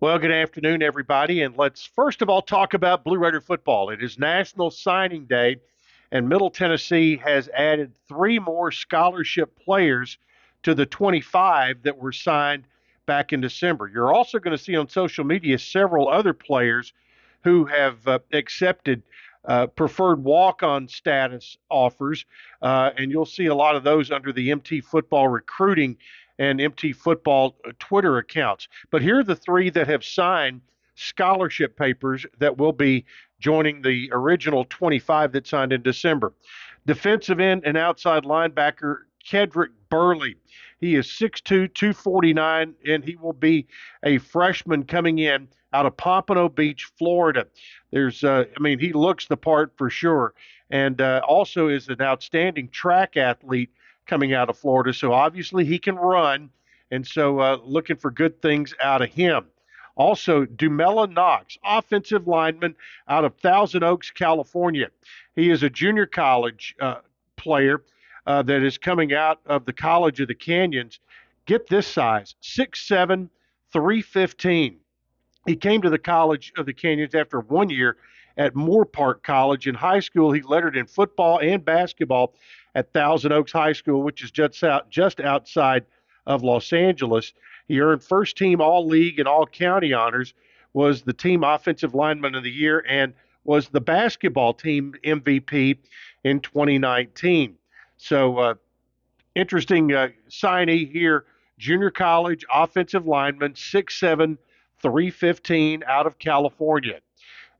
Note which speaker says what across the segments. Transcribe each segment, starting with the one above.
Speaker 1: Well, good afternoon, everybody. And let's first of all talk about Blue Raider football. It is National Signing Day, and Middle Tennessee has added three more scholarship players to the 25 that were signed back in December. You're also going to see on social media several other players who have uh, accepted uh, preferred walk on status offers, uh, and you'll see a lot of those under the MT Football Recruiting and MT Football uh, Twitter accounts. But here are the three that have signed scholarship papers that will be joining the original 25 that signed in December. Defensive end and outside linebacker Kedrick Burley. He is 6'2, 249, and he will be a freshman coming in out of Pompano Beach, Florida. There's, uh, I mean, he looks the part for sure, and uh, also is an outstanding track athlete coming out of Florida. So obviously he can run, and so uh, looking for good things out of him. Also, Dumela Knox, offensive lineman out of Thousand Oaks, California. He is a junior college uh, player uh, that is coming out of the College of the Canyons. Get this size 6'7, 315. He came to the College of the Canyons after one year at Moorpark College. In high school, he lettered in football and basketball at Thousand Oaks High School, which is just out, just outside of Los Angeles. He earned first team All League and All County honors, was the team offensive lineman of the year, and was the basketball team MVP in 2019. So, uh, interesting uh, signee here. Junior college offensive lineman, 6'7, 315 out of California.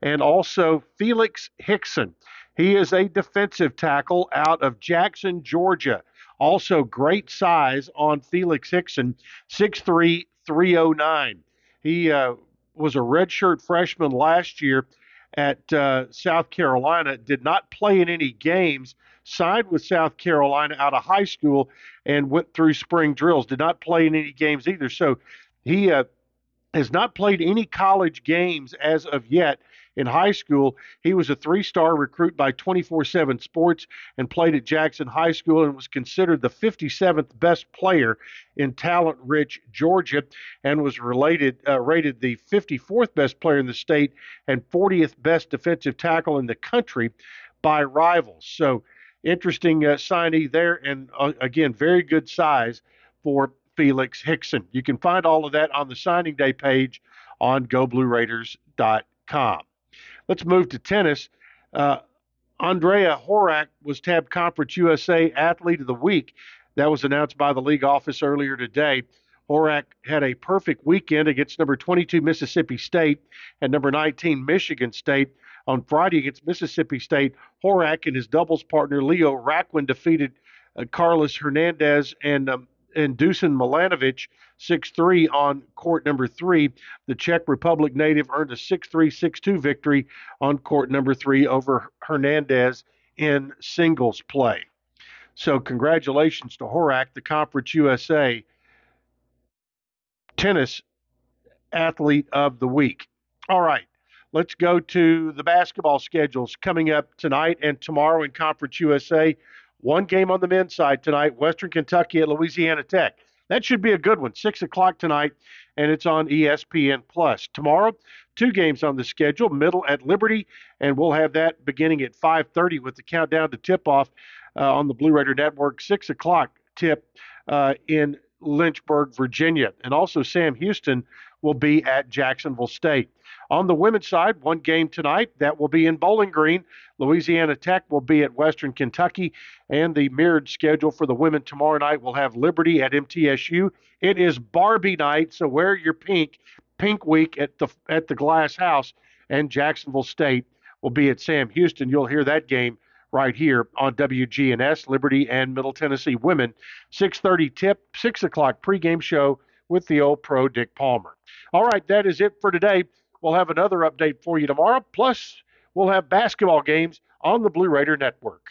Speaker 1: And also Felix Hickson. He is a defensive tackle out of Jackson, Georgia. Also, great size on Felix Hickson, 6'3, 309. He uh, was a redshirt freshman last year at uh, South Carolina, did not play in any games, signed with South Carolina out of high school, and went through spring drills. Did not play in any games either. So he uh, has not played any college games as of yet. In high school, he was a three star recruit by 24 7 Sports and played at Jackson High School and was considered the 57th best player in talent rich Georgia and was related, uh, rated the 54th best player in the state and 40th best defensive tackle in the country by rivals. So, interesting uh, signee there, and uh, again, very good size for Felix Hickson. You can find all of that on the signing day page on GoBlueRaiders.com. Let's move to tennis. Uh, Andrea Horak was tabbed Conference USA Athlete of the Week. That was announced by the league office earlier today. Horak had a perfect weekend against number 22 Mississippi State and number 19 Michigan State. On Friday against Mississippi State, Horak and his doubles partner Leo Raquin defeated uh, Carlos Hernandez and um, and Dusan Milanovic, 6-3 on court number three. The Czech Republic native earned a 6-3, 6-2 victory on court number three over Hernandez in singles play. So congratulations to Horak, the Conference USA tennis athlete of the week. All right, let's go to the basketball schedules coming up tonight and tomorrow in Conference USA. One game on the men's side tonight, Western Kentucky at Louisiana Tech. That should be a good one. Six o'clock tonight, and it's on ESPN Plus. Tomorrow, two games on the schedule. Middle at Liberty, and we'll have that beginning at 5:30 with the countdown to tip-off uh, on the Blue Raider Network. Six o'clock tip uh, in Lynchburg, Virginia, and also Sam Houston will be at Jacksonville State. On the women's side, one game tonight that will be in Bowling Green. Louisiana Tech will be at Western Kentucky, and the mirrored schedule for the women tomorrow night will have Liberty at MTSU. It is Barbie night, so wear your pink. Pink week at the at the Glass House, and Jacksonville State will be at Sam Houston. You'll hear that game right here on WGNS, Liberty and Middle Tennessee women. 6:30 tip, six o'clock pregame show with the old pro Dick Palmer. All right, that is it for today. We'll have another update for you tomorrow. Plus, we'll have basketball games on the Blue Raider Network.